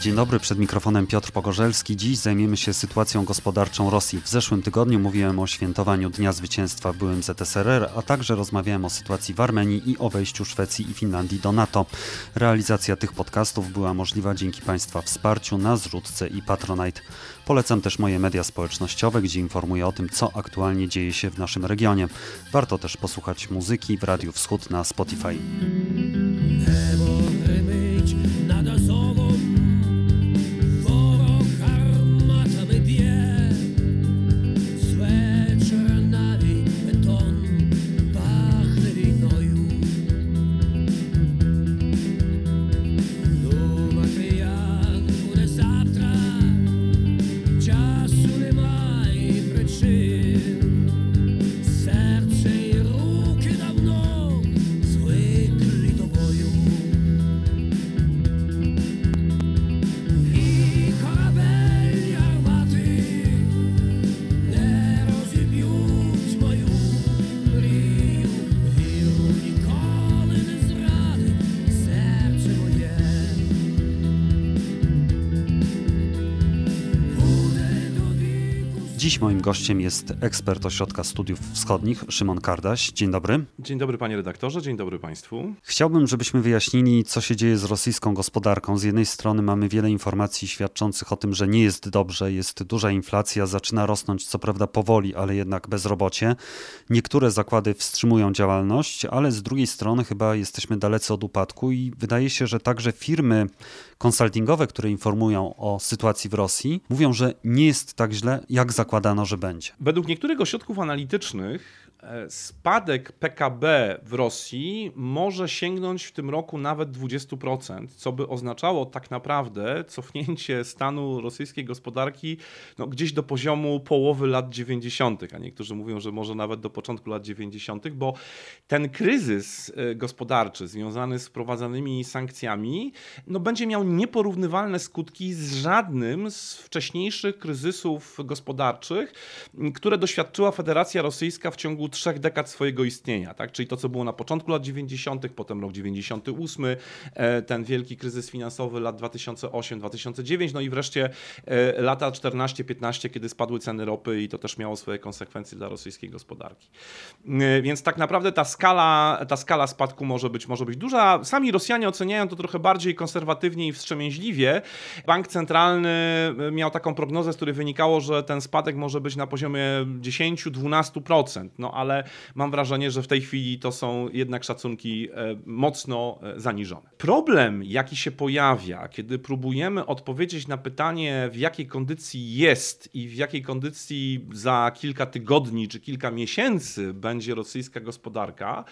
Dzień dobry, przed mikrofonem Piotr Pogorzelski. Dziś zajmiemy się sytuacją gospodarczą Rosji. W zeszłym tygodniu mówiłem o świętowaniu Dnia Zwycięstwa w byłym ZSRR, a także rozmawiałem o sytuacji w Armenii i o wejściu Szwecji i Finlandii do NATO. Realizacja tych podcastów była możliwa dzięki Państwa wsparciu na zrzutce i Patronite. Polecam też moje media społecznościowe, gdzie informuję o tym, co aktualnie dzieje się w naszym regionie. Warto też posłuchać muzyki w Radiu Wschód na Spotify. Dziś moim gościem jest ekspert Ośrodka Studiów Wschodnich, Szymon Kardaś. Dzień dobry. Dzień dobry panie redaktorze, dzień dobry państwu. Chciałbym, żebyśmy wyjaśnili, co się dzieje z rosyjską gospodarką. Z jednej strony mamy wiele informacji świadczących o tym, że nie jest dobrze, jest duża inflacja, zaczyna rosnąć co prawda powoli, ale jednak bezrobocie. Niektóre zakłady wstrzymują działalność, ale z drugiej strony chyba jesteśmy dalecy od upadku i wydaje się, że także firmy konsultingowe, które informują o sytuacji w Rosji, mówią, że nie jest tak źle, jak zakładano, że będzie. Według niektórych ośrodków analitycznych spadek PKB w Rosji może sięgnąć w tym roku nawet 20%, co by oznaczało tak naprawdę cofnięcie stanu rosyjskiej gospodarki no, gdzieś do poziomu połowy lat 90., a niektórzy mówią, że może nawet do początku lat 90., bo ten kryzys e, gospodarczy związany z wprowadzanymi sankcjami no, będzie miał nieporównywalne skutki z żadnym z wcześniejszych kryzysów gospodarczych, które doświadczyła Federacja Rosyjska w ciągu trzech dekad swojego istnienia, tak? czyli to, co było na początku lat 90., potem rok 98, e, ten wielki kryzys finansowy lat 2008-2009, no i wreszcie e, lata 14-15, kiedy spadły ceny ropy i to też miało swoje konsekwencje dla rosyjskiej gospodarki. E, więc tak naprawdę ta skala, ta skala spadku może być, może być duża. Sami Rosjanie oceniają to trochę bardziej konserwatywnie i wstrzemięźliwie. Bank Centralny miał taką prognozę, z której wynikało, że ten spadek może być na poziomie 10-12%, no ale mam wrażenie, że w tej chwili to są jednak szacunki e, mocno e, zaniżone. Problem, jaki się pojawia, kiedy próbujemy odpowiedzieć na pytanie, w jakiej kondycji jest i w jakiej kondycji za kilka tygodni czy kilka miesięcy będzie rosyjska gospodarka,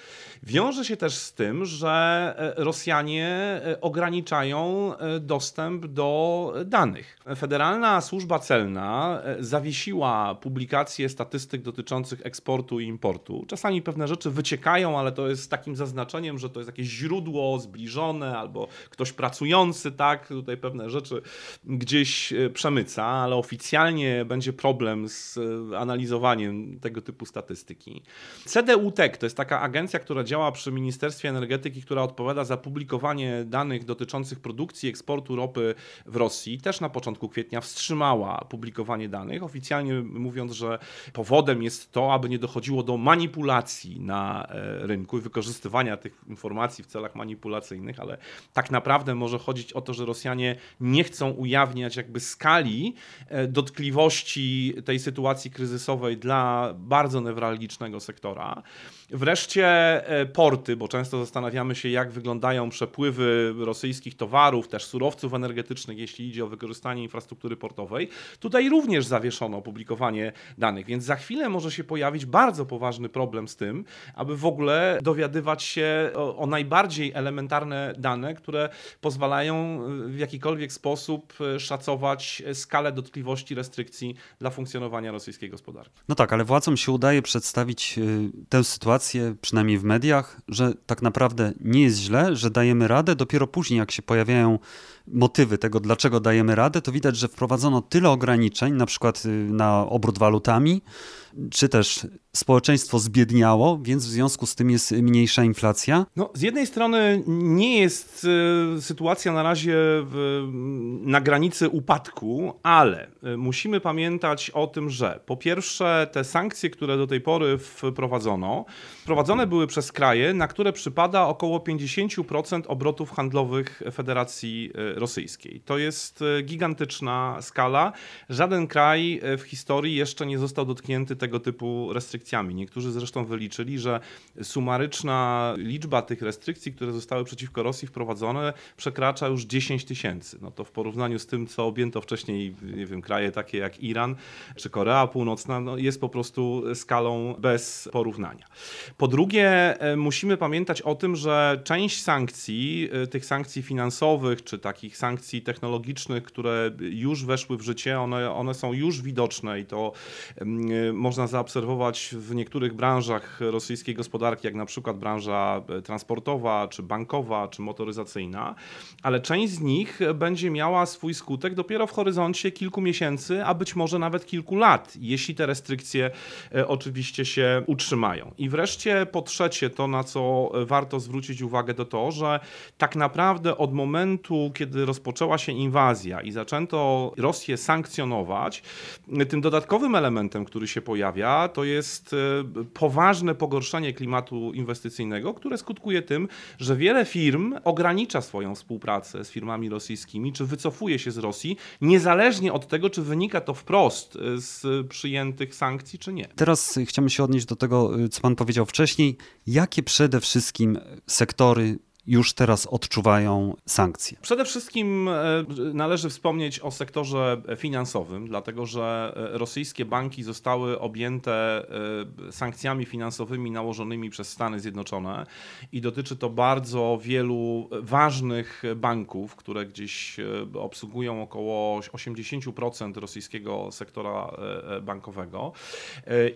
wiąże się też z tym, że e, Rosjanie ograniczają dostęp do danych. Federalna Służba Celna zawiesiła publikację statystyk dotyczących eksportu i Czasami pewne rzeczy wyciekają, ale to jest z takim zaznaczeniem, że to jest jakieś źródło zbliżone albo ktoś pracujący, tak? Tutaj pewne rzeczy gdzieś e, przemyca, ale oficjalnie będzie problem z e, analizowaniem tego typu statystyki. CDU-TEC to jest taka agencja, która działa przy Ministerstwie Energetyki, która odpowiada za publikowanie danych dotyczących produkcji, eksportu ropy w Rosji. Też na początku kwietnia wstrzymała publikowanie danych, oficjalnie mówiąc, że powodem jest to, aby nie dochodziło do manipulacji na e, rynku i wykorzystywania tych informacji w celach manipulacyjnych, ale tak naprawdę może chodzić o to, że Rosjanie nie chcą ujawniać jakby skali e, dotkliwości tej sytuacji kryzysowej dla bardzo newralgicznego sektora. Wreszcie e, porty, bo często zastanawiamy się, jak wyglądają przepływy rosyjskich towarów, też surowców energetycznych, jeśli idzie o wykorzystanie infrastruktury portowej. Tutaj również zawieszono publikowanie danych, więc za chwilę może się pojawić bardzo poważny problem z tym, aby w ogóle dowiadywać się o, o najbardziej elementarne dane, które pozwalają e, w jakikolwiek sposób e, szacować skalę dotkliwości restrykcji dla funkcjonowania rosyjskiej gospodarki. No tak, ale władzom się udaje przedstawić tę sytuację sytuację, przynajmniej w mediach, że tak naprawdę nie jest źle, że dajemy radę. Dopiero później, jak się pojawiają motywy tego, dlaczego dajemy radę, to widać, że wprowadzono tyle ograniczeń, na przykład y, na obrót walutami, czy też społeczeństwo zbiedniało, więc w związku z tym jest mniejsza inflacja? No, z jednej strony nie jest y, sytuacja na razie w, na granicy upadku, ale y, musimy pamiętać o tym, że po pierwsze te sankcje, które do tej pory wprowadzono, wprowadzone były przez kraje, na które przypada około 50% obrotów handlowych Federacji Rosyjskiej. To jest gigantyczna skala. Żaden kraj w historii jeszcze nie został dotknięty tego typu restrykcjami. Niektórzy zresztą wyliczyli, że sumaryczna liczba tych restrykcji, które zostały przeciwko Rosji wprowadzone, przekracza już 10 tysięcy. No to w porównaniu z tym, co objęto wcześniej, nie wiem, kraje takie jak Iran czy Korea Północna, no jest po prostu skalą bez porównania. Po drugie, e, musimy pamiętać o tym, że część sankcji, e, tych sankcji finansowych czy takich sankcji technologicznych, które już weszły w życie, one, one są już widoczne i to mm, można zaobserwować w niektórych branżach rosyjskiej gospodarki, jak na przykład branża e, transportowa, czy bankowa, czy motoryzacyjna, ale część z nich będzie miała swój skutek dopiero w horyzoncie kilku miesięcy, a być może nawet kilku lat, jeśli te restrykcje e, oczywiście się utrzymają. I wreszcie po trzecie, to na co warto zwrócić uwagę, to to, że tak naprawdę od momentu, kiedy rozpoczęła się inwazja i zaczęto Rosję sankcjonować, tym dodatkowym elementem, który się pojawia, to jest e, poważne pogorszenie klimatu inwestycyjnego, które skutkuje tym, że wiele firm ogranicza swoją współpracę z firmami rosyjskimi, czy wycofuje się z Rosji, niezależnie od tego, czy wynika to wprost e, z przyjętych sankcji, czy nie. Teraz chciałbym się odnieść do tego, e, co pan powiedział wcześniej. Jakie przede wszystkim sektory już teraz odczuwają sankcje? Przede wszystkim e, należy wspomnieć o sektorze finansowym, dlatego że e, rosyjskie banki zostały objęte e, sankcjami finansowymi nałożonymi przez Stany Zjednoczone i dotyczy to bardzo wielu ważnych banków, które gdzieś obsługują około 80% rosyjskiego sektora bankowego.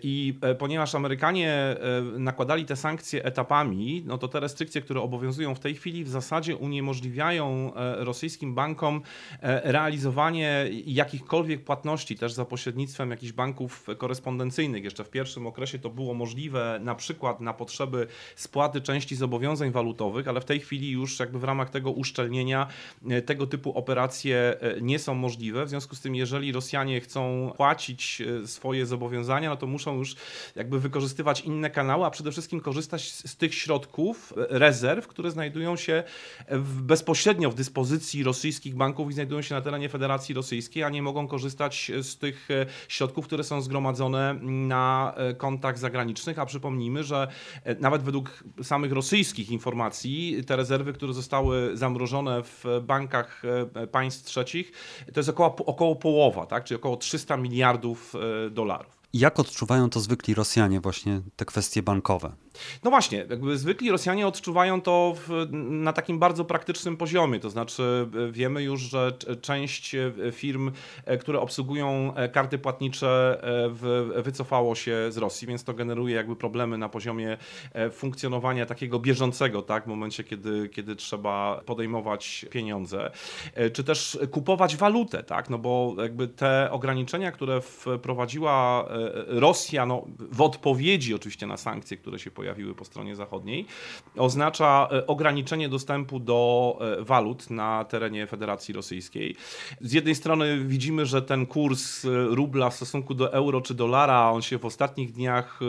I ponieważ Amerykanie nakładali te sankcje etapami, no to te restrykcje, które obowiązują w tej chwili w zasadzie uniemożliwiają e, rosyjskim bankom e, realizowanie jakichkolwiek płatności też za pośrednictwem jakichś banków korespondencyjnych. Jeszcze w pierwszym okresie to było możliwe na przykład na potrzeby spłaty części zobowiązań walutowych, ale w tej chwili już jakby w ramach tego uszczelnienia e, tego typu operacje nie są możliwe. W związku z tym, jeżeli Rosjanie chcą płacić swoje zobowiązania, no to muszą już jakby wykorzystywać inne kanały, a przede wszystkim korzystać z tych środków, rezerw, które znajdują znajdują się w, bezpośrednio w dyspozycji rosyjskich banków i znajdują się na terenie Federacji Rosyjskiej, a nie mogą korzystać z tych e, środków, które są zgromadzone na e, kontach zagranicznych. A przypomnijmy, że e, nawet według samych rosyjskich informacji te rezerwy, które zostały zamrożone w bankach państw trzecich, to jest około, około połowa, tak? czyli około 300 miliardów dolarów. Jak odczuwają to zwykli Rosjanie właśnie te kwestie bankowe? No właśnie, jakby zwykli Rosjanie odczuwają to w, na takim bardzo praktycznym poziomie, to znaczy e, wiemy już, że część e, firm, e, które obsługują karty płatnicze wycofało się z Rosji, więc to generuje jakby problemy na poziomie funkcjonowania takiego bieżącego, tak, w momencie, kiedy, kiedy trzeba podejmować pieniądze, czy też kupować walutę, tak, no bo jakby te ograniczenia, które wprowadziła Rosja, no w odpowiedzi oczywiście na sankcje, które się pojawiły, pojawiły po stronie zachodniej, oznacza e, ograniczenie dostępu do e, walut na terenie Federacji Rosyjskiej. Z jednej strony widzimy, że ten kurs e, rubla w stosunku do euro czy dolara, on się w ostatnich dniach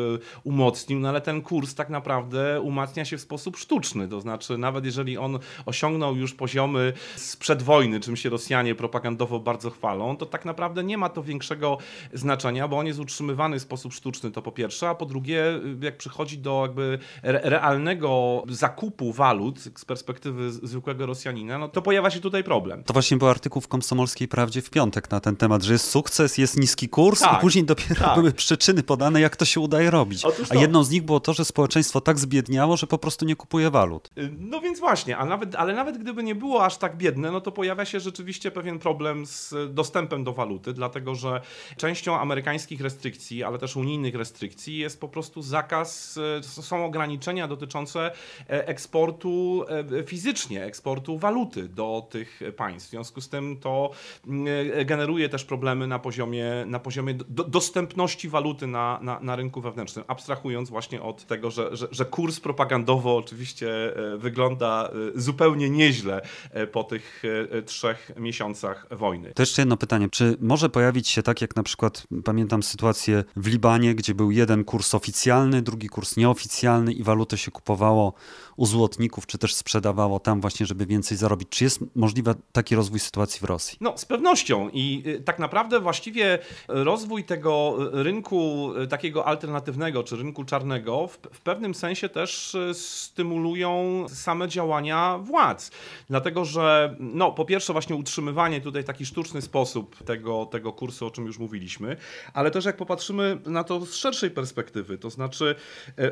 umocnił, no ale ten kurs tak naprawdę umacnia się w sposób sztuczny, to znaczy nawet jeżeli on osiągnął już poziomy sprzed wojny, czym się Rosjanie propagandowo bardzo chwalą, to tak naprawdę nie ma to większego znaczenia, bo on jest utrzymywany w sposób sztuczny, to po pierwsze, a po drugie, jak przychodzi do jakby realnego zakupu walut z perspektywy zwykłego Rosjanina, no to pojawia się tutaj problem. To właśnie był artykuł w Komsomolskiej Prawdzie w piątek na ten temat, że jest sukces, jest niski kurs tak, i później dopiero tak. były przyczyny podane, jak to się udaje robić. A jedną z nich było to, że społeczeństwo tak zbiedniało, że po prostu nie kupuje walut. Y, no więc właśnie, a nawet, ale nawet gdyby nie było aż tak biedne, no to pojawia się rzeczywiście pewien problem z dostępem do waluty, dlatego że częścią amerykańskich restrykcji, ale też unijnych restrykcji jest po prostu zakaz są ograniczenia dotyczące eksportu fizycznie, eksportu waluty do tych państw. W związku z tym to generuje też problemy na poziomie, na poziomie do, dostępności waluty na, na, na rynku wewnętrznym, abstrahując właśnie od tego, że, że, że kurs propagandowo oczywiście wygląda zupełnie nieźle po tych trzech miesiącach wojny. To jeszcze jedno pytanie. Czy może pojawić się tak, jak na przykład pamiętam sytuację w Libanie, gdzie był jeden kurs oficjalny, drugi kurs nieoficjalny i walutę się kupowało u złotników, czy też sprzedawało tam właśnie, żeby więcej zarobić. Czy jest możliwy taki rozwój sytuacji w Rosji? No, z pewnością. I y, tak naprawdę właściwie rozwój tego rynku y, takiego alternatywnego, czy rynku czarnego w, w pewnym sensie też y, stymulują same działania władz. Dlatego, że no, po pierwsze właśnie utrzymywanie tutaj w taki sztuczny sposób tego, tego kursu, o czym już mówiliśmy, ale też jak popatrzymy na to z szerszej perspektywy, to znaczy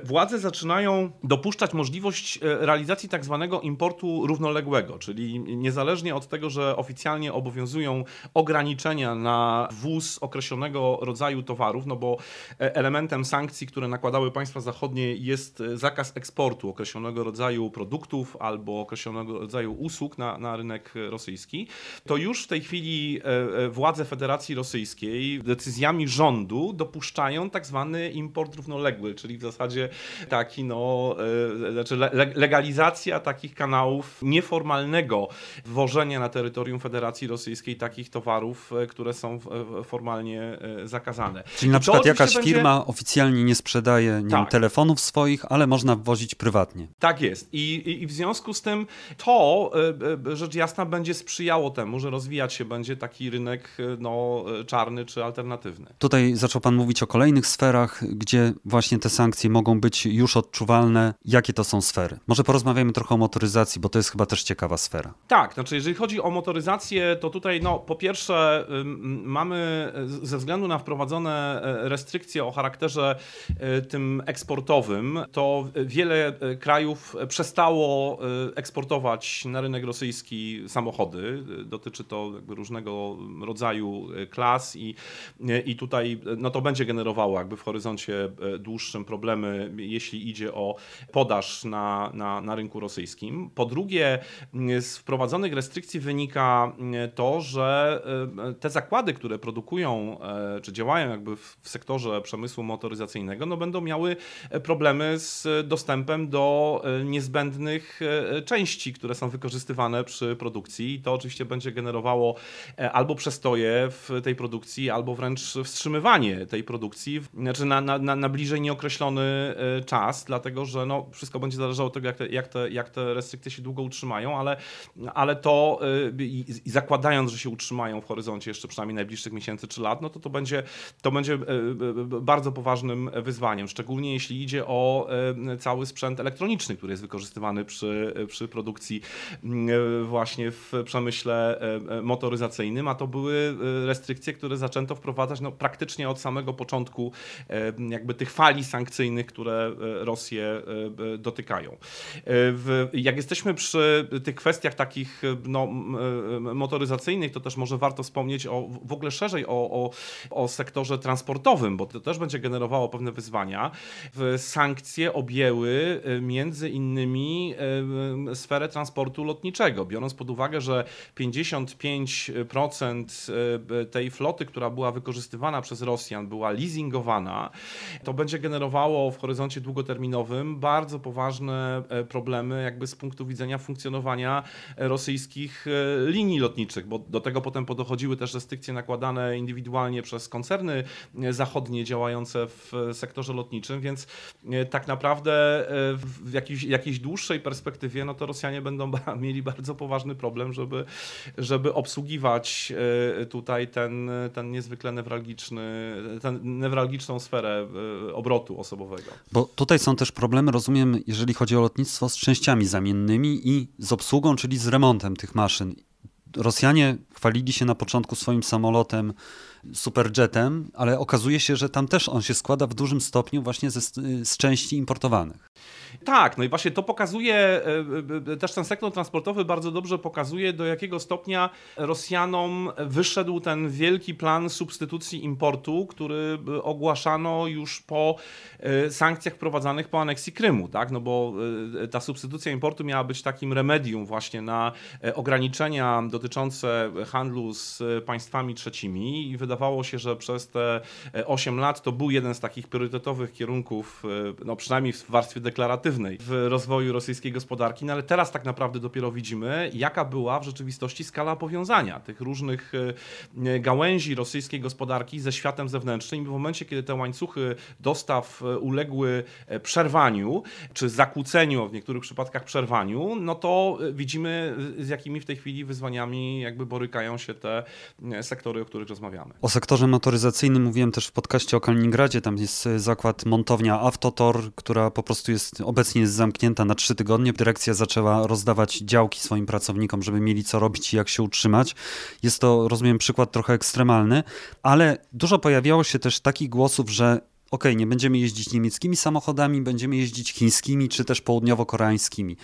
władze zaczynają dopuszczać możliwość E, realizacji tak zwanego importu równoległego, czyli niezależnie od tego, że oficjalnie obowiązują ograniczenia na wwóz określonego rodzaju towarów, no bo e, elementem sankcji, które nakładały państwa zachodnie jest e, zakaz eksportu określonego rodzaju produktów albo określonego rodzaju usług na, na rynek rosyjski, to już w tej chwili władze Federacji Rosyjskiej decyzjami rządu dopuszczają tak zwany import równoległy, czyli w zasadzie taki no, znaczy legalizacja takich kanałów nieformalnego wwożenia na terytorium Federacji Rosyjskiej takich towarów, e, które są formalnie e, zakazane. Czyli na przykład jakaś będzie... firma oficjalnie nie sprzedaje nie tak. wiem, telefonów swoich, ale można wwozić prywatnie. Tak jest. I, i, w związku z tym to e, rzecz jasna będzie sprzyjało temu, że rozwijać się będzie taki rynek no, czarny czy alternatywny. Tutaj zaczął Pan mówić o kolejnych sferach, gdzie właśnie te sankcje mogą być już odczuwalne. Jakie to są sfery? Może porozmawiamy trochę o motoryzacji, bo to jest chyba też ciekawa sfera. Tak, znaczy jeżeli chodzi o motoryzację, to tutaj no, po pierwsze mamy ze względu na wprowadzone e, restrykcje o charakterze e, tym eksportowym, to wiele e, krajów przestało eksportować na rynek rosyjski samochody. Dotyczy to różnego rodzaju klas i, i tutaj no, to będzie generowało jakby w horyzoncie dłuższym problemy, jeśli idzie o podaż na, na, na rynku rosyjskim. Po drugie, z wprowadzonych restrykcji wynika to, że e, te zakłady, które produkują e, czy działają jakby w sektorze przemysłu motoryzacyjnego, no będą miały problemy z dostępem do e, niezbędnych części, które są wykorzystywane przy produkcji. I to oczywiście będzie generowało albo przestoje w tej produkcji, albo wręcz wstrzymywanie tej produkcji, znaczy na, na, na bliżej nieokreślony czas, dlatego że no, wszystko będzie zależało od tego, jak te, jak te, jak te restrykcje się długo utrzymają, ale, ale to y, i, i zakładając, że się utrzymają w horyzoncie jeszcze przynajmniej najbliższych miesięcy czy lat, no to to będzie, to będzie y, y, bardzo poważnym wyzwaniem, szczególnie jeśli idzie o cały sprzęt elektroniczny, który jest wykorzystywany przy, przy produkcji właśnie w przemyśle motoryzacyjnym, a to były restrykcje, które zaczęto wprowadzać no, praktycznie od samego początku jakby tych fali sankcyjnych, które Rosję dotykają. W, jak jesteśmy przy tych kwestiach takich no, motoryzacyjnych, to też może warto wspomnieć o, w ogóle szerzej o, o, o sektorze transportowym, bo to też będzie generowało pewne wyzwania. Sankcje objęły e, między innymi e, sferę transportu lotniczego, biorąc pod uwagę, że 55% e, tej floty, która była wykorzystywana przez Rosjan, była leasingowana, to będzie generowało w horyzoncie długoterminowym bardzo poważne problemy jakby z punktu widzenia funkcjonowania rosyjskich e, linii lotniczych, bo do tego potem dochodziły też restrykcje nakładane indywidualnie przez koncerny e, zachodnie działające w sektorze lotniczym, więc e, tak naprawdę w jakiejś, jakiejś dłuższej perspektywie no to Rosjanie będą mieli bardzo poważny problem, żeby, żeby obsługiwać tutaj ten, ten niezwykle newralgiczny, ten newralgiczną sferę obrotu osobowego. Bo tutaj są też problemy, rozumiem, jeżeli chodzi o lotnictwo, z częściami zamiennymi i z obsługą, czyli z remontem tych maszyn. Rosjanie chwalili się na początku swoim samolotem Superjetem, ale okazuje się, że tam też on się składa w dużym stopniu właśnie ze, z części importowanych. Tak, no i właśnie to pokazuje, e, e, też ten sektor transportowy bardzo dobrze pokazuje, do jakiego stopnia Rosjanom wyszedł ten wielki plan substytucji importu, który ogłaszano już po e, sankcjach wprowadzanych po aneksji Krymu, tak? No bo ta substytucja importu miała być takim remedium właśnie na ograniczenia dotyczące handlu z państwami trzecimi i wydawało się, że przez te 8 lat to był jeden z takich priorytetowych kierunków, no przynajmniej w warstwie deklaratywnej w rozwoju rosyjskiej gospodarki, no ale teraz tak naprawdę dopiero widzimy, jaka była w rzeczywistości skala powiązania tych różnych e, gałęzi rosyjskiej gospodarki ze światem zewnętrznym. I w momencie, kiedy te łańcuchy dostaw e, uległy e, przerwaniu, czy zakłóceniu, w niektórych przypadkach przerwaniu, no to widzimy z jakimi w tej chwili wyzwaniami jakby borykają się te sektory, o których rozmawiamy. O sektorze motoryzacyjnym mówiłem też w podcaście o Kaliningradzie, tam jest zakład montownia Autotor, która po prostu jest obecnie jest zamknięta na trzy tygodnie. Dyrekcja zaczęła rozdawać działki swoim pracownikom, żeby mieli co robić i jak się utrzymać. Jest to, rozumiem, przykład trochę ekstremalny, ale dużo pojawiało się też takich głosów, że ok, nie będziemy jeździć niemieckimi samochodami, będziemy jeździć chińskimi czy też południowo-koreańskimi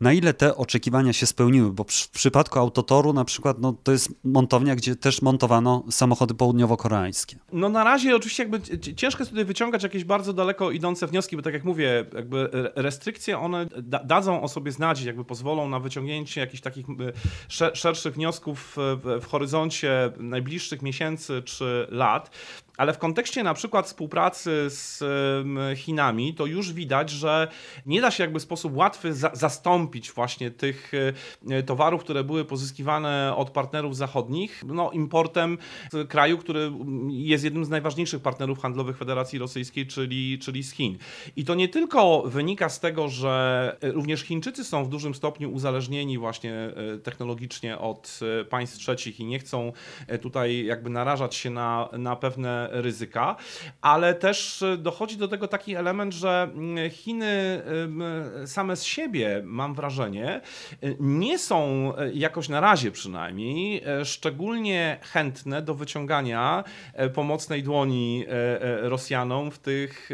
na ile te oczekiwania się spełniły, bo w przypadku Autotoru na przykład no, to jest montownia, gdzie też montowano samochody południowo-koreańskie. No na razie oczywiście jakby ciężko jest tutaj wyciągać jakieś bardzo daleko idące wnioski, bo tak jak mówię, jakby restrykcje one da dadzą o sobie znać, jakby pozwolą na wyciągnięcie jakichś takich szerszych wniosków w horyzoncie najbliższych miesięcy czy lat. Ale w kontekście na przykład współpracy z Chinami, to już widać, że nie da się jakby w sposób łatwy za zastąpić właśnie tych e, towarów, które były pozyskiwane od partnerów zachodnich, no, importem z kraju, który jest jednym z najważniejszych partnerów handlowych Federacji Rosyjskiej, czyli, czyli z Chin. I to nie tylko wynika z tego, że również Chińczycy są w dużym stopniu uzależnieni właśnie e, technologicznie od e, państw trzecich i nie chcą tutaj jakby narażać się na, na pewne ryzyka, ale też dochodzi do tego taki element, że Chiny same z siebie, mam wrażenie, nie są jakoś na razie przynajmniej szczególnie chętne do wyciągania pomocnej dłoni Rosjanom w tych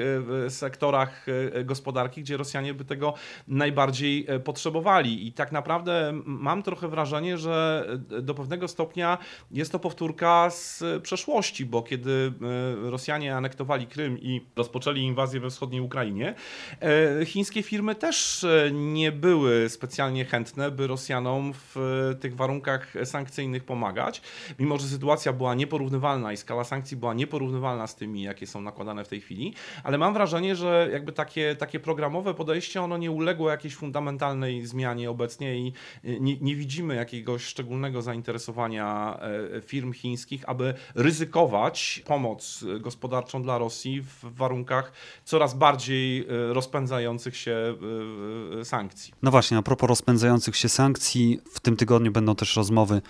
sektorach gospodarki, gdzie Rosjanie by tego najbardziej potrzebowali. I tak naprawdę mam trochę wrażenie, że do pewnego stopnia jest to powtórka z przeszłości, bo kiedy E, Rosjanie anektowali Krym i rozpoczęli inwazję we wschodniej Ukrainie, e, chińskie firmy też e, nie były specjalnie chętne, by Rosjanom w tych warunkach sankcyjnych pomagać, mimo że sytuacja była nieporównywalna i skala sankcji była nieporównywalna z tymi, jakie są nakładane w tej chwili, ale mam wrażenie, że jakby takie, takie programowe podejście, ono nie uległo jakiejś fundamentalnej zmianie obecnie i nie, nie widzimy jakiegoś szczególnego zainteresowania firm chińskich, aby ryzykować pomoc pomoc gospodarczą dla Rosji w warunkach coraz bardziej e, rozpędzających się e, sankcji. No właśnie, a propos rozpędzających się sankcji, w tym tygodniu będą też rozmowy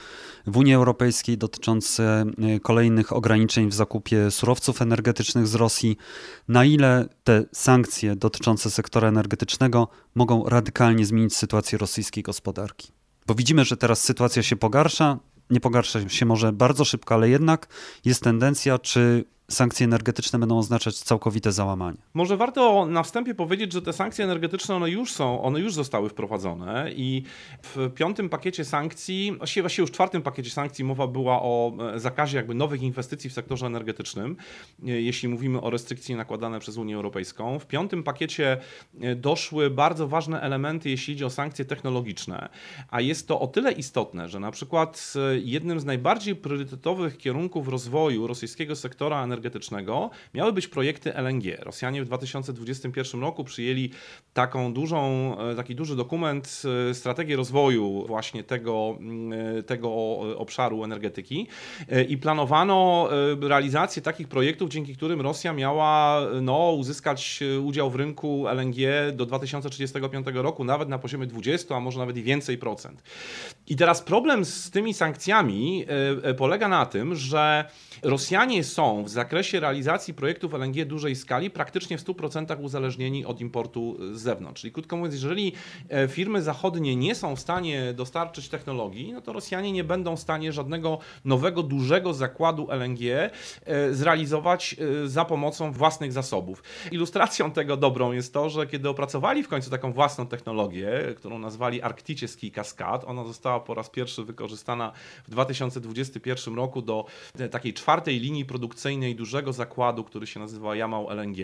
w Unii Europejskiej dotyczące kolejnych ograniczeń w zakupie surowców energetycznych z Rosji. Na ile te sankcje dotyczące sektora energetycznego mogą radykalnie zmienić sytuację rosyjskiej gospodarki? Bo widzimy, że teraz sytuacja się pogarsza, nie pogarsza się może bardzo szybko, ale jednak jest tendencja, czy sankcje energetyczne będą oznaczać całkowite załamanie. Może warto na wstępie powiedzieć, że te sankcje energetyczne one już są, one już zostały wprowadzone i w piątym pakiecie sankcji, właściwie, właściwie już w czwartym pakiecie sankcji mowa była o e, zakazie jakby nowych inwestycji w sektorze energetycznym, e, jeśli mówimy o restrykcji nakładane przez Unię Europejską. W piątym pakiecie e, doszły bardzo ważne elementy, jeśli idzie o sankcje technologiczne, a jest to o tyle istotne, że na przykład jednym z najbardziej priorytetowych kierunków rozwoju rosyjskiego sektora energetycznego energetycznego miały być projekty LNG. Rosjanie w 2021 roku przyjęli taką dużą, e, taki duży dokument, e, strategię rozwoju właśnie tego, mm, e, tego obszaru energetyki i planowano realizację takich projektów, dzięki którym Rosja miała no, uzyskać udział w rynku LNG do 2035 roku, nawet na poziomie 20, a może nawet i więcej procent. I teraz problem z tymi sankcjami polega na tym, że Rosjanie są w zakresie zakresie realizacji projektów LNG dużej skali praktycznie w 100% uzależnieni od importu z zewnątrz. Czyli krótko mówiąc, jeżeli e, firmy zachodnie nie są w stanie dostarczyć technologii, no to Rosjanie nie będą w stanie żadnego nowego, dużego zakładu LNG e, zrealizować e, za pomocą własnych zasobów. Ilustracją tego dobrą jest to, że kiedy opracowali w końcu taką własną technologię, którą nazwali Arktycki Kaskad, ona została po raz pierwszy wykorzystana w 2021 roku do takiej czwartej linii produkcyjnej dużego zakładu, który się nazywa Jamał LNG.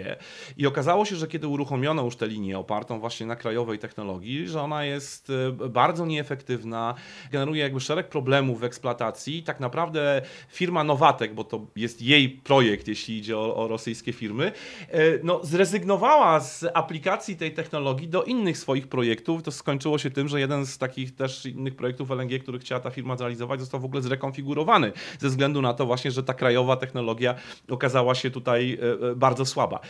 I okazało się, że kiedy uruchomiono już tę linię opartą właśnie na krajowej technologii, że ona jest e, bardzo nieefektywna, generuje jakby szereg problemów w eksploatacji. Tak naprawdę firma Nowatek, bo to jest jej projekt, jeśli idzie o, o rosyjskie firmy, e, no, zrezygnowała z aplikacji tej technologii do innych swoich projektów. To skończyło się tym, że jeden z takich też innych projektów LNG, który chciała ta firma zrealizować, został w ogóle zrekonfigurowany ze względu na to właśnie, że ta krajowa technologia okazała się tutaj e, e, bardzo słaba.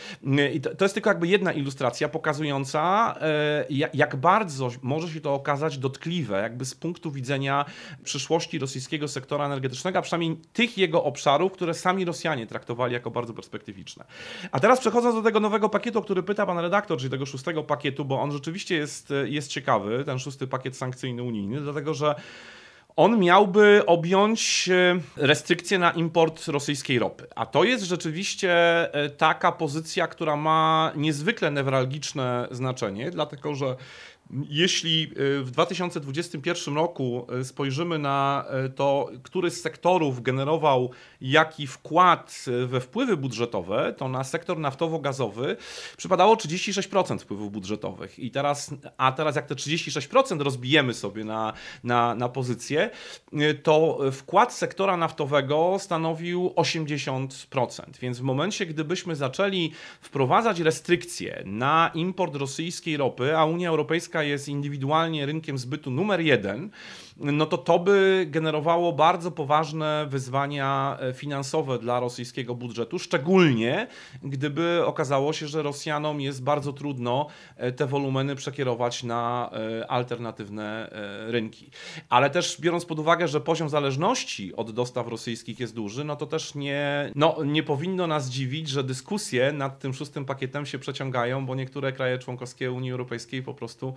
I to jest tylko jakby jedna ilustracja pokazująca, e, jak bardzo może się to okazać dotkliwe, jakby z punktu widzenia przyszłości rosyjskiego sektora energetycznego, a przynajmniej tych jego obszarów, które sami Rosjanie traktowali jako bardzo perspektywiczne. A teraz przechodząc do tego nowego pakietu, o który pyta pan redaktor, czyli tego szóstego pakietu, bo on rzeczywiście jest, jest ciekawy, ten szósty pakiet sankcyjny unijny, dlatego że on miałby objąć e, restrykcje na import rosyjskiej ropy. A to jest rzeczywiście e, taka pozycja, która ma niezwykle newralgiczne znaczenie, dlatego że jeśli y, w 2021 roku y, spojrzymy na y, to, który z sektorów generował jaki wkład we wpływy budżetowe, to na sektor naftowo-gazowy przypadało 36% wpływów budżetowych. I teraz, a teraz jak te 36% rozbijemy sobie na, na, na pozycję, to wkład sektora naftowego stanowił 80%. Więc w momencie, gdybyśmy zaczęli wprowadzać restrykcje na import rosyjskiej ropy, a Unia Europejska jest indywidualnie rynkiem zbytu numer jeden, no to to by generowało bardzo poważne wyzwania e, finansowe dla rosyjskiego budżetu, szczególnie gdyby okazało się, że Rosjanom jest bardzo trudno e, te wolumeny przekierować na e, alternatywne rynki. Ale też biorąc pod uwagę, że poziom zależności od dostaw rosyjskich jest duży, no to też nie, no, nie powinno nas dziwić, że dyskusje nad tym szóstym pakietem się przeciągają, bo niektóre kraje członkowskie Unii Europejskiej po prostu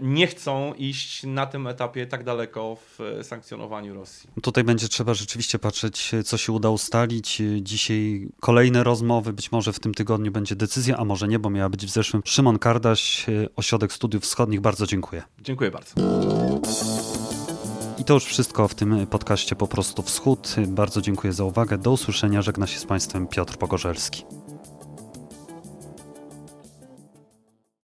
nie chcą iść na tym etapie tak daleko w sankcjonowaniu Rosji. Tutaj będzie trzeba rzeczywiście patrzeć, co się uda ustalić. Dzisiaj kolejne rozmowy, być może w tym tygodniu będzie decyzja, a może nie, bo miała być w zeszłym. Szymon Kardaś, Ośrodek Studiów Wschodnich, bardzo dziękuję. Dziękuję bardzo. I to już wszystko w tym podcaście Po prostu Wschód. Bardzo dziękuję za uwagę. Do usłyszenia. Żegna się z Państwem Piotr Pogorzelski.